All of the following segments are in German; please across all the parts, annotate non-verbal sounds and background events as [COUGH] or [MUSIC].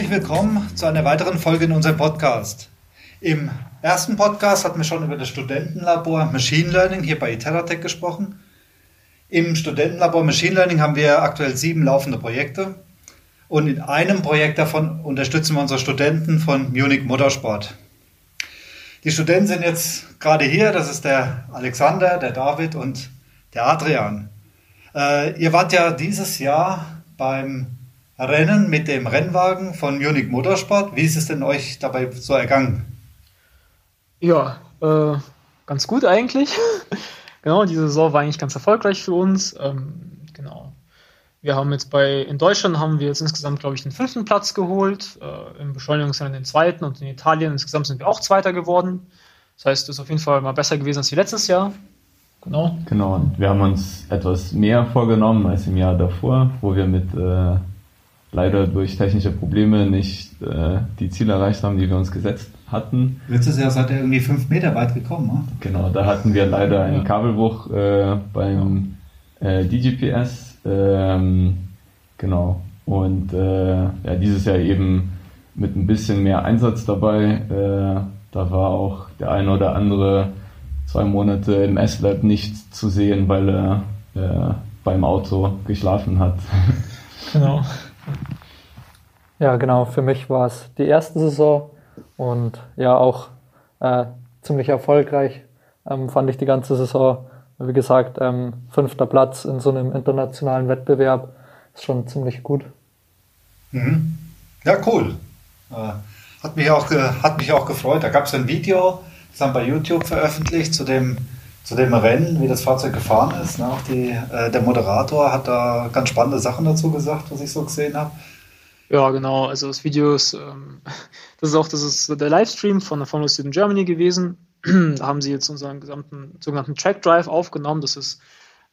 Herzlich willkommen zu einer weiteren Folge in unserem Podcast. Im ersten Podcast hatten wir schon über das Studentenlabor Machine Learning hier bei Iteratec gesprochen. Im Studentenlabor Machine Learning haben wir aktuell sieben laufende Projekte. Und in einem Projekt davon unterstützen wir unsere Studenten von Munich Motorsport. Die Studenten sind jetzt gerade hier. Das ist der Alexander, der David und der Adrian. Äh, ihr wart ja dieses Jahr beim Rennen mit dem Rennwagen von Munich Motorsport. Wie ist es denn euch dabei so ergangen? Ja, äh, ganz gut eigentlich. [LAUGHS] genau, diese Saison war eigentlich ganz erfolgreich für uns. Ähm, genau. Wir haben jetzt bei, in Deutschland haben wir jetzt insgesamt, glaube ich, den fünften Platz geholt, äh, im Beschleunigungsrennen den zweiten und in Italien insgesamt sind wir auch Zweiter geworden. Das heißt, es ist auf jeden Fall mal besser gewesen als wie letztes Jahr. Genau. Genau, und wir haben uns etwas mehr vorgenommen als im Jahr davor, wo wir mit äh, leider durch technische Probleme nicht äh, die Ziele erreicht haben, die wir uns gesetzt hatten. Letztes Jahr seid ihr irgendwie fünf Meter weit gekommen, ne? Genau, da hatten wir leider einen Kabelbruch äh, beim äh, DGPS. Ähm, genau. Und äh, ja, dieses Jahr eben mit ein bisschen mehr Einsatz dabei. Äh, da war auch der eine oder andere zwei Monate im S-Lab nicht zu sehen, weil er äh, beim Auto geschlafen hat. [LAUGHS] Genau. Ja, genau. Für mich war es die erste Saison und ja auch äh, ziemlich erfolgreich. Ähm, fand ich die ganze Saison. Wie gesagt, ähm, fünfter Platz in so einem internationalen Wettbewerb ist schon ziemlich gut. Mhm. Ja, cool. Äh, hat, mich auch, hat mich auch gefreut. Da gab es ein Video, das haben bei YouTube veröffentlicht zu dem, zu dem Rennen, wie das Fahrzeug gefahren ist. Ne? Auch die, äh, der Moderator hat da ganz spannende Sachen dazu gesagt, was ich so gesehen habe. Ja, genau. Also das Video ist, ähm, [LAUGHS] das ist auch das ist der Livestream von der Formula Student Germany gewesen. [CLEARS THROAT] da haben sie jetzt unseren gesamten sogenannten Track Drive aufgenommen. Das ist,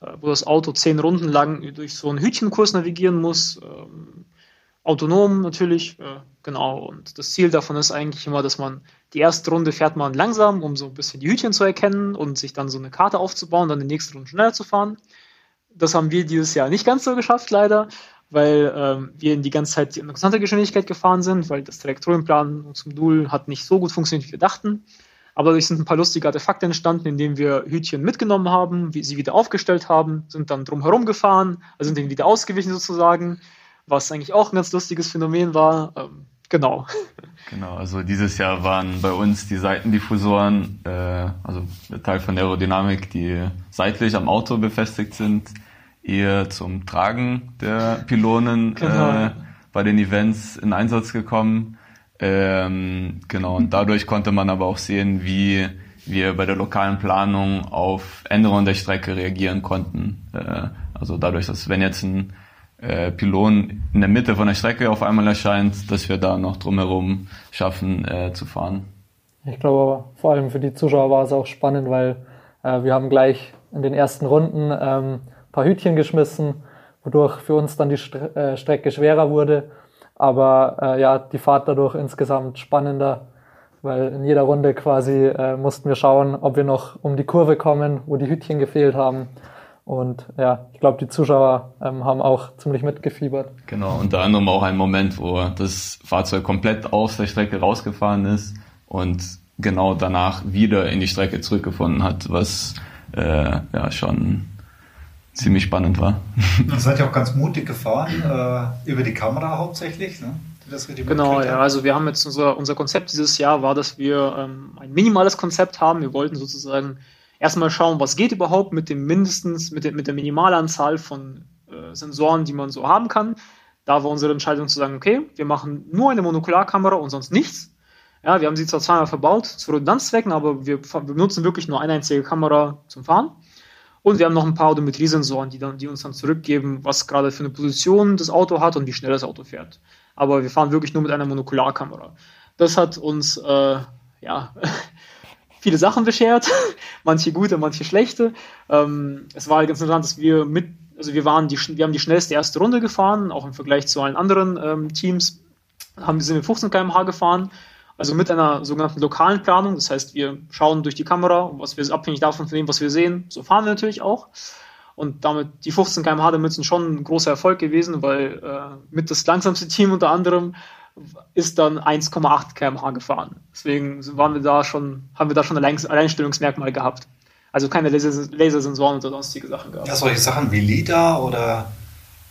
äh, wo das Auto zehn Runden lang durch so einen Hütchenkurs navigieren muss. Ähm, autonom natürlich, äh, genau. Und das Ziel davon ist eigentlich immer, dass man die erste Runde fährt man langsam, um so ein bisschen die Hütchen zu erkennen und sich dann so eine Karte aufzubauen, dann die nächste Runde schneller zu fahren. Das haben wir dieses Jahr nicht ganz so geschafft, leider weil ähm, wir in die ganze Zeit in konstanter Geschwindigkeit gefahren sind, weil das Trajektorienplan zum Modul hat nicht so gut funktioniert, wie wir dachten. Aber dadurch sind ein paar lustige Artefakte entstanden, indem wir Hütchen mitgenommen haben, wie sie wieder aufgestellt haben, sind dann drumherum gefahren, also sind dann wieder ausgewichen sozusagen, was eigentlich auch ein ganz lustiges Phänomen war. Ähm, genau. Genau, also dieses Jahr waren bei uns die Seitendiffusoren, äh, also der Teil von der Aerodynamik, die seitlich am Auto befestigt sind, eher zum Tragen der Pylonen genau. äh, bei den Events in Einsatz gekommen. Ähm, genau, und dadurch konnte man aber auch sehen, wie wir bei der lokalen Planung auf Änderungen der Strecke reagieren konnten. Äh, also dadurch, dass wenn jetzt ein äh, Pylon in der Mitte von der Strecke auf einmal erscheint, dass wir da noch drumherum schaffen äh, zu fahren. Ich glaube vor allem für die Zuschauer war es auch spannend, weil äh, wir haben gleich in den ersten Runden ähm, paar Hütchen geschmissen, wodurch für uns dann die St äh, Strecke schwerer wurde. Aber äh, ja, die Fahrt dadurch insgesamt spannender, weil in jeder Runde quasi äh, mussten wir schauen, ob wir noch um die Kurve kommen, wo die Hütchen gefehlt haben. Und ja, ich glaube, die Zuschauer ähm, haben auch ziemlich mitgefiebert. Genau, unter anderem auch ein Moment, wo das Fahrzeug komplett aus der Strecke rausgefahren ist und genau danach wieder in die Strecke zurückgefunden hat, was äh, ja schon ziemlich spannend war. [LAUGHS] Ihr seid ja auch ganz mutig gefahren, äh, über die Kamera hauptsächlich. Ne? genau, ja. Also wir haben jetzt unser, unser Konzept dieses Jahr war, dass wir ähm, ein minimales Konzept haben. Wir wollten sozusagen erstmal schauen, was geht überhaupt mit dem mindestens, mit, der, mit der Minimalanzahl von äh, Sensoren, die man so haben kann. Da war unsere Entscheidung zu sagen, okay, wir machen nur eine Monokularkamera und sonst nichts. Ja, wir haben sie zwar zweimal verbaut zu Redundanzzwecken, aber wir, wir benutzen wirklich nur eine einzige Kamera zum Fahren. Und wir haben noch ein paar Odometriesensoren, die, die uns dann zurückgeben, was gerade für eine Position das Auto hat und wie schnell das Auto fährt. Aber wir fahren wirklich nur mit einer Monokularkamera. Das hat uns äh, ja, [LAUGHS] viele Sachen beschert, [LAUGHS] manche gute, manche schlechte. Ähm, es war halt ganz interessant, dass wir mit, also wir waren die, wir haben die schnellste erste Runde gefahren, auch im Vergleich zu allen anderen ähm, Teams, haben sind mit 15 km/h gefahren also mit einer sogenannten lokalen Planung. Das heißt, wir schauen durch die Kamera, was wir abhängig davon von dem, was wir sehen, so fahren wir natürlich auch. Und damit die 15 km/h damit sind schon ein großer Erfolg gewesen, weil äh, mit das langsamste Team unter anderem ist dann 1,8 km/h gefahren. Deswegen waren wir da schon, haben wir da schon ein Alleinstellungsmerkmal gehabt. Also keine Lasersensoren oder sonstige Sachen gehabt. Ja, solche Sachen wie LIDAR oder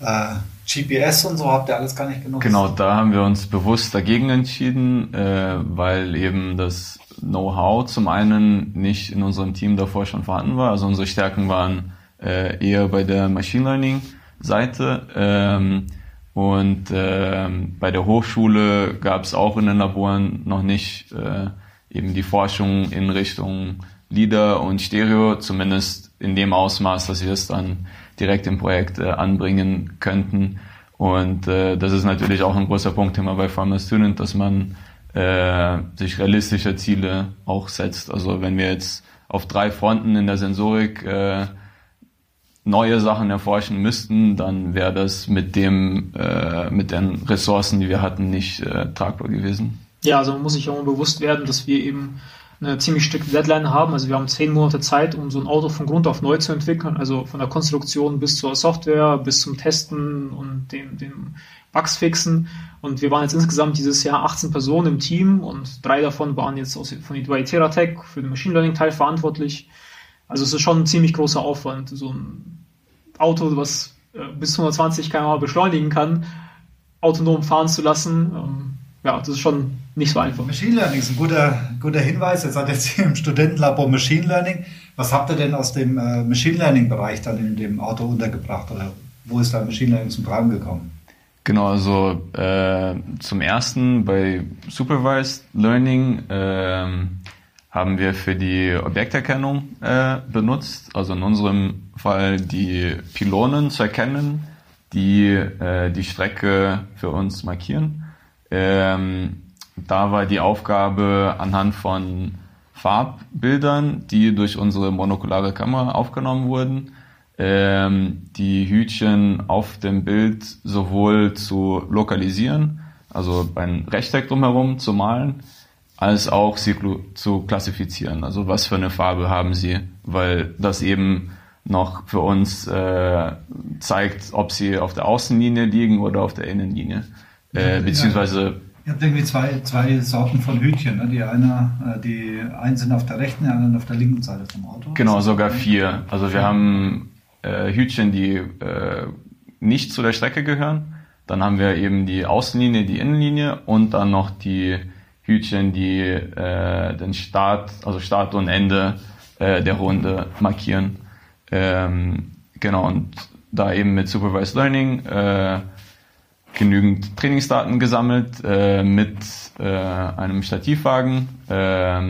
äh, GPS und so habt ihr alles gar nicht genutzt. Genau, da haben wir uns bewusst dagegen entschieden, äh, weil eben das Know-how zum einen nicht in unserem Team davor schon vorhanden war. Also unsere Stärken waren äh, eher bei der Machine Learning Seite. Ähm, und ähm, bei der Hochschule gab es auch in den Laboren noch nicht äh, eben die Forschung in Richtung LIDAR und Stereo, zumindest in dem Ausmaß, dass wir es dann direkt im Projekt äh, anbringen könnten. Und äh, das ist natürlich auch ein großer Punkt immer bei Farmer Student, dass man äh, sich realistische Ziele auch setzt. Also wenn wir jetzt auf drei Fronten in der Sensorik äh, neue Sachen erforschen müssten, dann wäre das mit dem äh, mit den Ressourcen, die wir hatten, nicht äh, tragbar gewesen. Ja, also man muss sich auch bewusst werden, dass wir eben eine ziemlich strikte Deadline haben. Also wir haben zehn Monate Zeit, um so ein Auto von Grund auf neu zu entwickeln. Also von der Konstruktion bis zur Software, bis zum Testen und dem, dem Bugs fixen. Und wir waren jetzt insgesamt dieses Jahr 18 Personen im Team und drei davon waren jetzt aus, von bei Teratech für den Machine Learning Teil verantwortlich. Also es ist schon ein ziemlich großer Aufwand, so ein Auto, was äh, bis 120 km/h beschleunigen kann, autonom fahren zu lassen. Ähm, ja, das ist schon nicht so einfach. Machine Learning ist ein guter, guter Hinweis. Ihr seid jetzt hier im Studentenlabor Machine Learning. Was habt ihr denn aus dem äh, Machine Learning-Bereich dann in dem Auto untergebracht oder wo ist da Machine Learning zum Tragen gekommen? Genau, also äh, zum ersten bei Supervised Learning äh, haben wir für die Objekterkennung äh, benutzt, also in unserem Fall die Pylonen zu erkennen, die äh, die Strecke für uns markieren. Ähm, da war die Aufgabe anhand von Farbbildern, die durch unsere monokulare Kamera aufgenommen wurden, ähm, die Hütchen auf dem Bild sowohl zu lokalisieren, also ein Rechteck drumherum zu malen, als auch sie zu klassifizieren. Also was für eine Farbe haben sie, weil das eben noch für uns äh, zeigt, ob sie auf der Außenlinie liegen oder auf der Innenlinie. Äh, beziehungsweise Ihr habt irgendwie zwei, zwei Sorten von Hütchen. Ne? Die eine, äh, die einen sind auf der rechten, die anderen auf der linken Seite vom Auto. Genau, sogar vier. Also wir haben äh, Hütchen, die äh, nicht zu der Strecke gehören. Dann haben wir eben die Außenlinie, die Innenlinie und dann noch die Hütchen, die äh, den Start, also Start und Ende äh, der Runde markieren. Ähm, genau, und da eben mit Supervised Learning äh, genügend Trainingsdaten gesammelt äh, mit äh, einem Stativwagen, äh,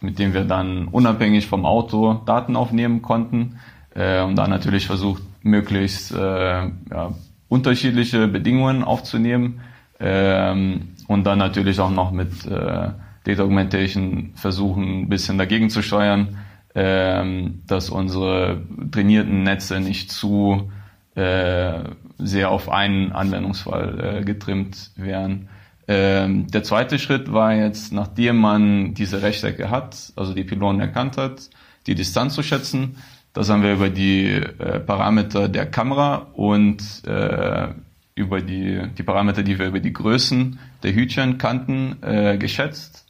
mit dem wir dann unabhängig vom Auto Daten aufnehmen konnten äh, und dann natürlich versucht, möglichst äh, ja, unterschiedliche Bedingungen aufzunehmen ähm, und dann natürlich auch noch mit äh, Data Augmentation versuchen, ein bisschen dagegen zu steuern, ähm, dass unsere trainierten Netze nicht zu äh, sehr auf einen Anwendungsfall äh, getrimmt wären. Ähm, der zweite Schritt war jetzt, nachdem man diese Rechtecke hat, also die Pylonen erkannt hat, die Distanz zu schätzen. Das haben wir über die äh, Parameter der Kamera und äh, über die, die Parameter, die wir über die Größen der Hütchen kannten, äh, geschätzt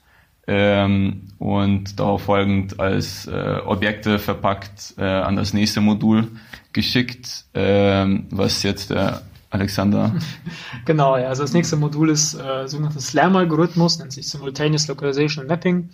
ähm, und darauf folgend als äh, Objekte verpackt äh, an das nächste Modul geschickt, ähm, was jetzt der Alexander. [LAUGHS] genau, ja, also das nächste Modul ist äh, sogenanntes SLAM-Algorithmus, nennt sich Simultaneous Localization Mapping.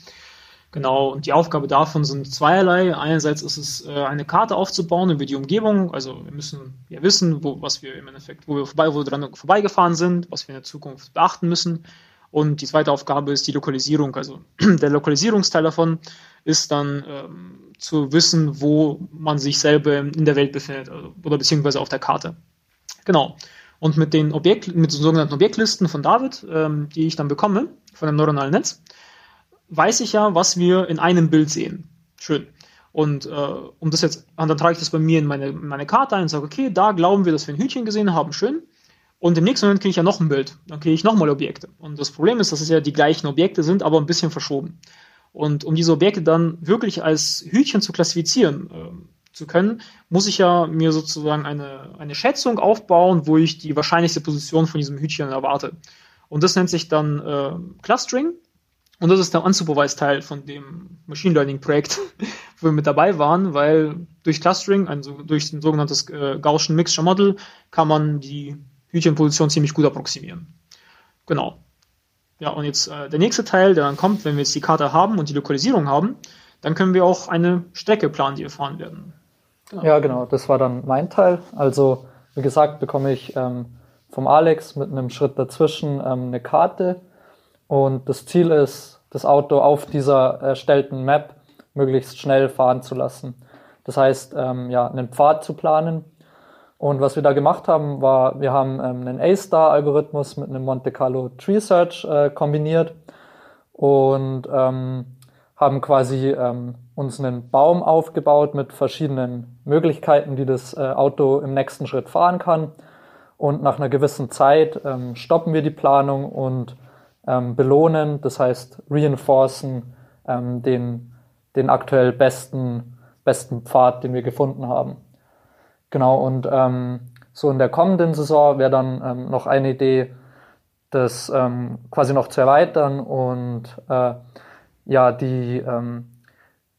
Genau, und die Aufgabe davon sind zweierlei. Einerseits ist es, äh, eine Karte aufzubauen über die Umgebung. Also wir müssen ja wissen, wo, was wir im Endeffekt, wo wir vorbei, wo wir dran vorbeigefahren sind, was wir in der Zukunft beachten müssen. Und die zweite Aufgabe ist die Lokalisierung. Also [CLEARS THROAT] der Lokalisierungsteil davon ist dann ähm, zu wissen, wo man sich selber in der Welt befindet also, oder beziehungsweise auf der Karte. Genau. Und mit den Objekt, mit den sogenannten Objektlisten von David, ähm, die ich dann bekomme von dem neuronalen Netz, weiß ich ja, was wir in einem Bild sehen. Schön. Und äh, um das jetzt, und dann trage ich das bei mir in meine, in meine Karte ein und sage, okay, da glauben wir, dass wir ein Hütchen gesehen haben, schön. Und im nächsten Moment kriege ich ja noch ein Bild. Dann kriege ich nochmal Objekte. Und das Problem ist, dass es ja die gleichen Objekte sind, aber ein bisschen verschoben. Und um diese Objekte dann wirklich als Hütchen zu klassifizieren äh, zu können, muss ich ja mir sozusagen eine, eine Schätzung aufbauen, wo ich die wahrscheinlichste Position von diesem Hütchen erwarte. Und das nennt sich dann äh, Clustering. Und das ist der unsupervised Teil von dem Machine Learning Projekt, [LAUGHS] wo wir mit dabei waren, weil durch Clustering, also durch ein sogenanntes äh, Gaussian Mixture Model, kann man die Hütchenposition ziemlich gut approximieren. Genau. Ja, und jetzt äh, der nächste Teil, der dann kommt, wenn wir jetzt die Karte haben und die Lokalisierung haben, dann können wir auch eine Strecke planen, die wir fahren werden. Genau. Ja, genau, das war dann mein Teil. Also, wie gesagt, bekomme ich ähm, vom Alex mit einem Schritt dazwischen ähm, eine Karte und das Ziel ist, das Auto auf dieser erstellten Map möglichst schnell fahren zu lassen. Das heißt, ähm, ja, einen Pfad zu planen. Und was wir da gemacht haben, war, wir haben ähm, einen A-Star-Algorithmus mit einem Monte Carlo Tree Search äh, kombiniert und ähm, haben quasi ähm, uns einen Baum aufgebaut mit verschiedenen Möglichkeiten, die das äh, Auto im nächsten Schritt fahren kann. Und nach einer gewissen Zeit ähm, stoppen wir die Planung und ähm, belohnen, das heißt reinforcen ähm, den, den aktuell besten, besten Pfad, den wir gefunden haben. Genau, und ähm, so in der kommenden Saison wäre dann ähm, noch eine Idee, das ähm, quasi noch zu erweitern und äh, ja, die, ähm,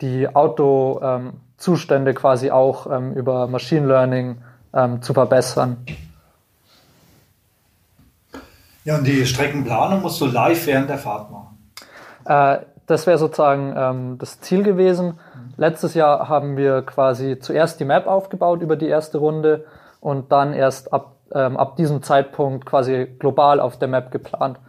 die Autozustände quasi auch über Machine Learning zu verbessern. Ja, und die Streckenplanung musst du live während der Fahrt machen. Äh, das wäre sozusagen ähm, das Ziel gewesen. Letztes Jahr haben wir quasi zuerst die Map aufgebaut über die erste Runde und dann erst ab, ähm, ab diesem Zeitpunkt quasi global auf der Map geplant.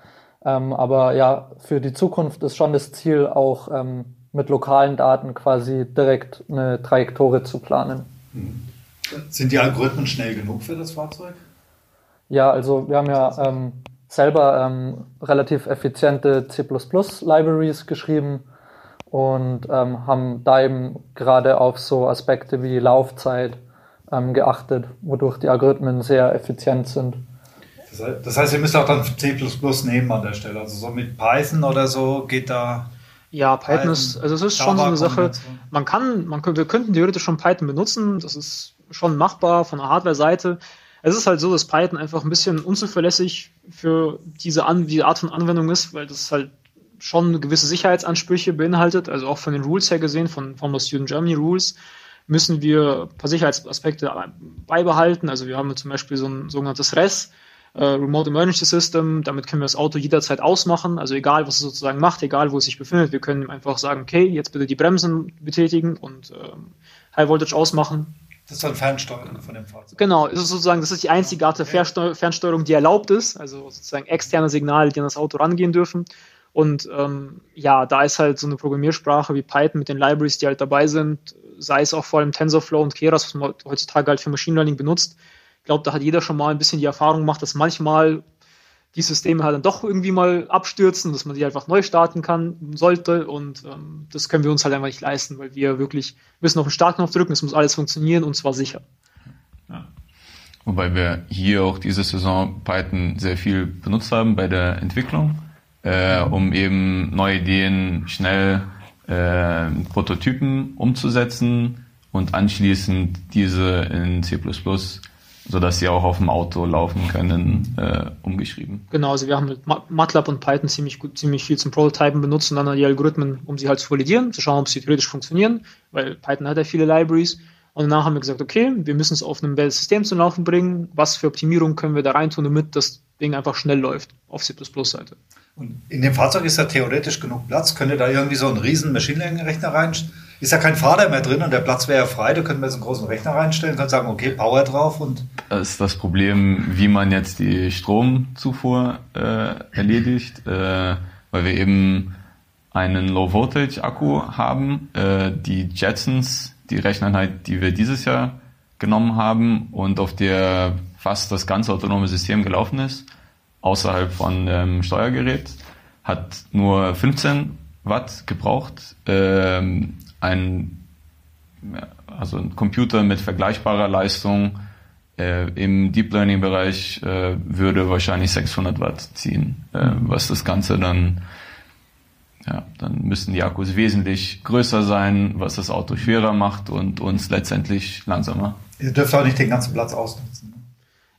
Ähm, aber ja, für die Zukunft ist schon das Ziel, auch ähm, mit lokalen Daten quasi direkt eine Trajektorie zu planen. Mhm. Sind die Algorithmen schnell genug für das Fahrzeug? Ja, also wir haben ja ähm, selber ähm, relativ effiziente C++-Libraries geschrieben und ähm, haben da eben gerade auf so Aspekte wie Laufzeit ähm, geachtet, wodurch die Algorithmen sehr effizient sind. Das heißt, ihr müsst auch dann C++ nehmen an der Stelle. Also so mit Python oder so geht da. Ja, Python, Python ist, also es ist schon so eine Sache. Man kann, man, wir könnten theoretisch schon Python benutzen. Das ist schon machbar von der Hardware-Seite. Es ist halt so, dass Python einfach ein bisschen unzuverlässig für diese, An diese Art von Anwendung ist, weil das halt schon gewisse Sicherheitsansprüche beinhaltet, also auch von den Rules her gesehen, von, von der Student Germany Rules, müssen wir ein paar Sicherheitsaspekte beibehalten. Also wir haben zum Beispiel so ein sogenanntes RES, äh, Remote Emergency System, damit können wir das Auto jederzeit ausmachen, also egal, was es sozusagen macht, egal, wo es sich befindet, wir können einfach sagen, okay, jetzt bitte die Bremsen betätigen und ähm, High Voltage ausmachen das ist dann Fernsteuerung von dem Fahrzeug. Genau, das ist sozusagen, das ist die einzige Art der Fernsteuerung, die erlaubt ist, also sozusagen externe Signale, die an das Auto rangehen dürfen. Und ähm, ja, da ist halt so eine Programmiersprache wie Python mit den Libraries, die halt dabei sind, sei es auch vor allem TensorFlow und Keras, was man heutzutage halt für Machine Learning benutzt. Ich glaube, da hat jeder schon mal ein bisschen die Erfahrung gemacht, dass manchmal die Systeme halt dann doch irgendwie mal abstürzen, dass man die einfach neu starten kann, sollte. Und ähm, das können wir uns halt einfach nicht leisten, weil wir wirklich müssen auf den Startknopf drücken, es muss alles funktionieren und zwar sicher. Ja. Wobei wir hier auch diese Saison Python sehr viel benutzt haben bei der Entwicklung, äh, um eben neue Ideen schnell äh, Prototypen umzusetzen und anschließend diese in C++ sodass sie auch auf dem Auto laufen können, äh, umgeschrieben. Genau, also wir haben mit MATLAB und Python ziemlich gut, ziemlich viel zum Prototypen benutzt und dann die Algorithmen, um sie halt zu validieren, zu schauen, ob sie theoretisch funktionieren, weil Python hat ja viele Libraries. Und danach haben wir gesagt, okay, wir müssen es auf einem System zum Laufen bringen. Was für Optimierung können wir da reintun, damit das Ding einfach schnell läuft auf C++-Seite. Und in dem Fahrzeug ist da theoretisch genug Platz. Könnte da irgendwie so ein riesen Machine Learning-Rechner reinstellen? Ist ja kein Fahrer mehr drin und der Platz wäre ja frei. Da könnten wir so einen großen Rechner reinstellen, können sagen, okay, Power drauf und. Das ist das Problem, wie man jetzt die Stromzufuhr äh, erledigt, äh, weil wir eben einen Low-Voltage-Akku haben. Äh, die Jetsons, die Recheneinheit, die wir dieses Jahr genommen haben und auf der fast das ganze autonome System gelaufen ist, außerhalb von ähm, Steuergerät, hat nur 15 Watt gebraucht. Ähm, ein, also ein Computer mit vergleichbarer Leistung äh, im Deep Learning Bereich äh, würde wahrscheinlich 600 Watt ziehen, äh, was das Ganze dann ja, dann müssten die Akkus wesentlich größer sein, was das Auto schwerer macht und uns letztendlich langsamer. Ihr dürft auch nicht den ganzen Platz ausnutzen.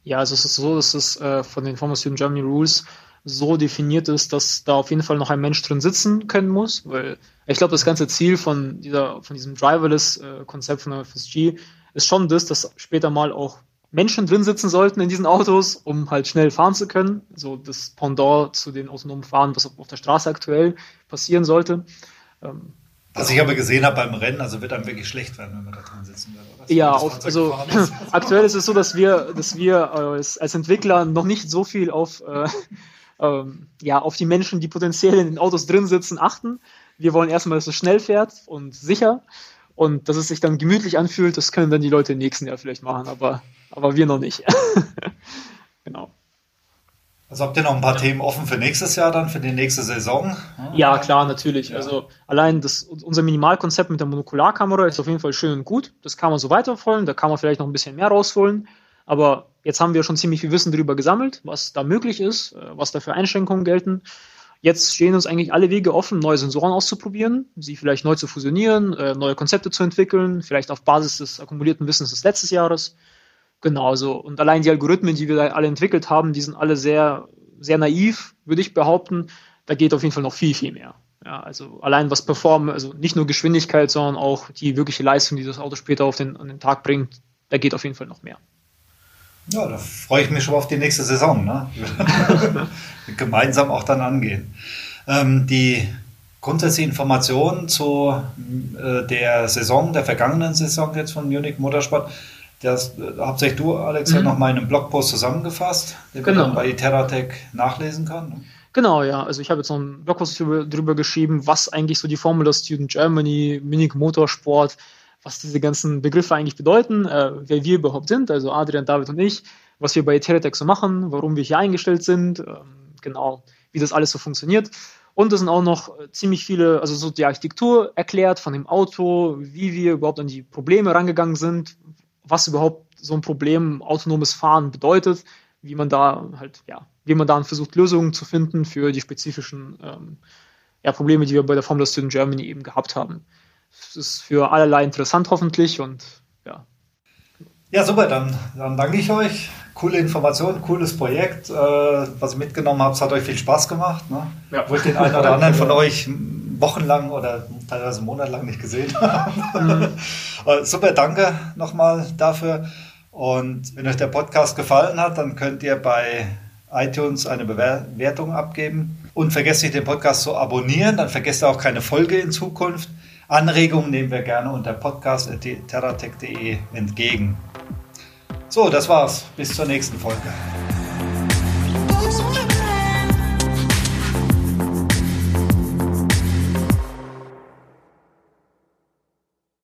Ja, also es ist so, dass es äh, von den Formation Germany Rules so definiert ist, dass da auf jeden Fall noch ein Mensch drin sitzen können muss, weil ich glaube, das ganze Ziel von dieser, von diesem Driverless-Konzept von der FSG ist schon das, dass später mal auch Menschen drin sitzen sollten in diesen Autos, um halt schnell fahren zu können. So das Pendant zu den autonomen Fahren, was auf der Straße aktuell passieren sollte. Ähm, was ich aber gesehen habe beim Rennen, also wird einem wirklich schlecht werden, wenn man da drin sitzen wird. Ja, auf, also [LAUGHS] aktuell ist es so, dass wir, dass wir äh, als, als, Entwickler noch nicht so viel auf, äh, ähm, ja, auf die Menschen, die potenziell in den Autos drin sitzen, achten. Wir wollen erstmal, dass es schnell fährt und sicher und dass es sich dann gemütlich anfühlt. Das können dann die Leute im nächsten Jahr vielleicht machen, aber, aber wir noch nicht. [LAUGHS] genau. Also habt ihr noch ein paar Themen offen für nächstes Jahr dann, für die nächste Saison? Ja, klar, natürlich. Ja. Also allein das, unser Minimalkonzept mit der Monokularkamera ist auf jeden Fall schön und gut. Das kann man so weiterfolgen, da kann man vielleicht noch ein bisschen mehr rausholen. Aber jetzt haben wir schon ziemlich viel Wissen darüber gesammelt, was da möglich ist, äh, was da für Einschränkungen gelten. Jetzt stehen uns eigentlich alle Wege offen, neue Sensoren auszuprobieren, sie vielleicht neu zu fusionieren, äh, neue Konzepte zu entwickeln, vielleicht auf Basis des akkumulierten Wissens des letzten Jahres. Genauso. Und allein die Algorithmen, die wir alle entwickelt haben, die sind alle sehr, sehr naiv, würde ich behaupten. Da geht auf jeden Fall noch viel, viel mehr. Ja, also allein was Performen, also nicht nur Geschwindigkeit, sondern auch die wirkliche Leistung, die das Auto später auf den, an den Tag bringt, da geht auf jeden Fall noch mehr. Ja, da freue ich mich schon auf die nächste Saison. Ne? [LAUGHS] Gemeinsam auch dann angehen. Ähm, die grundsätzliche Information zu äh, der Saison, der vergangenen Saison jetzt von Munich Motorsport, das äh, hauptsächlich du, Alex, mhm. ja noch mal in einem Blogpost zusammengefasst, den genau. man bei Terratec nachlesen kann. Ne? Genau, ja. Also ich habe jetzt noch einen Blogpost drüber, drüber, geschrieben, was eigentlich so die Formula Student Germany, Munich Motorsport, was diese ganzen Begriffe eigentlich bedeuten, äh, wer wir überhaupt sind, also Adrian, David und ich, was wir bei Teletech so machen, warum wir hier eingestellt sind, äh, genau, wie das alles so funktioniert. Und es sind auch noch ziemlich viele, also so die Architektur erklärt von dem Auto, wie wir überhaupt an die Probleme rangegangen sind, was überhaupt so ein Problem autonomes Fahren bedeutet, wie man da halt, ja, wie man da versucht, Lösungen zu finden für die spezifischen ähm, ja, Probleme, die wir bei der Formula Student Germany eben gehabt haben. Das ist für allerlei interessant hoffentlich und ja. Ja, super, dann, dann danke ich euch. Coole Information, cooles Projekt. Äh, was ihr mitgenommen habt, hat euch viel Spaß gemacht. Ne? Ja. Wo ich den einen oder anderen von euch wochenlang oder teilweise monatelang nicht gesehen [LAUGHS] habe. Mhm. super, danke nochmal dafür. Und wenn euch der Podcast gefallen hat, dann könnt ihr bei iTunes eine Bewertung abgeben. Und vergesst nicht, den Podcast zu abonnieren, dann vergesst ihr auch keine Folge in Zukunft. Anregungen nehmen wir gerne unter podcast.terratech.de entgegen. So, das war's. Bis zur nächsten Folge.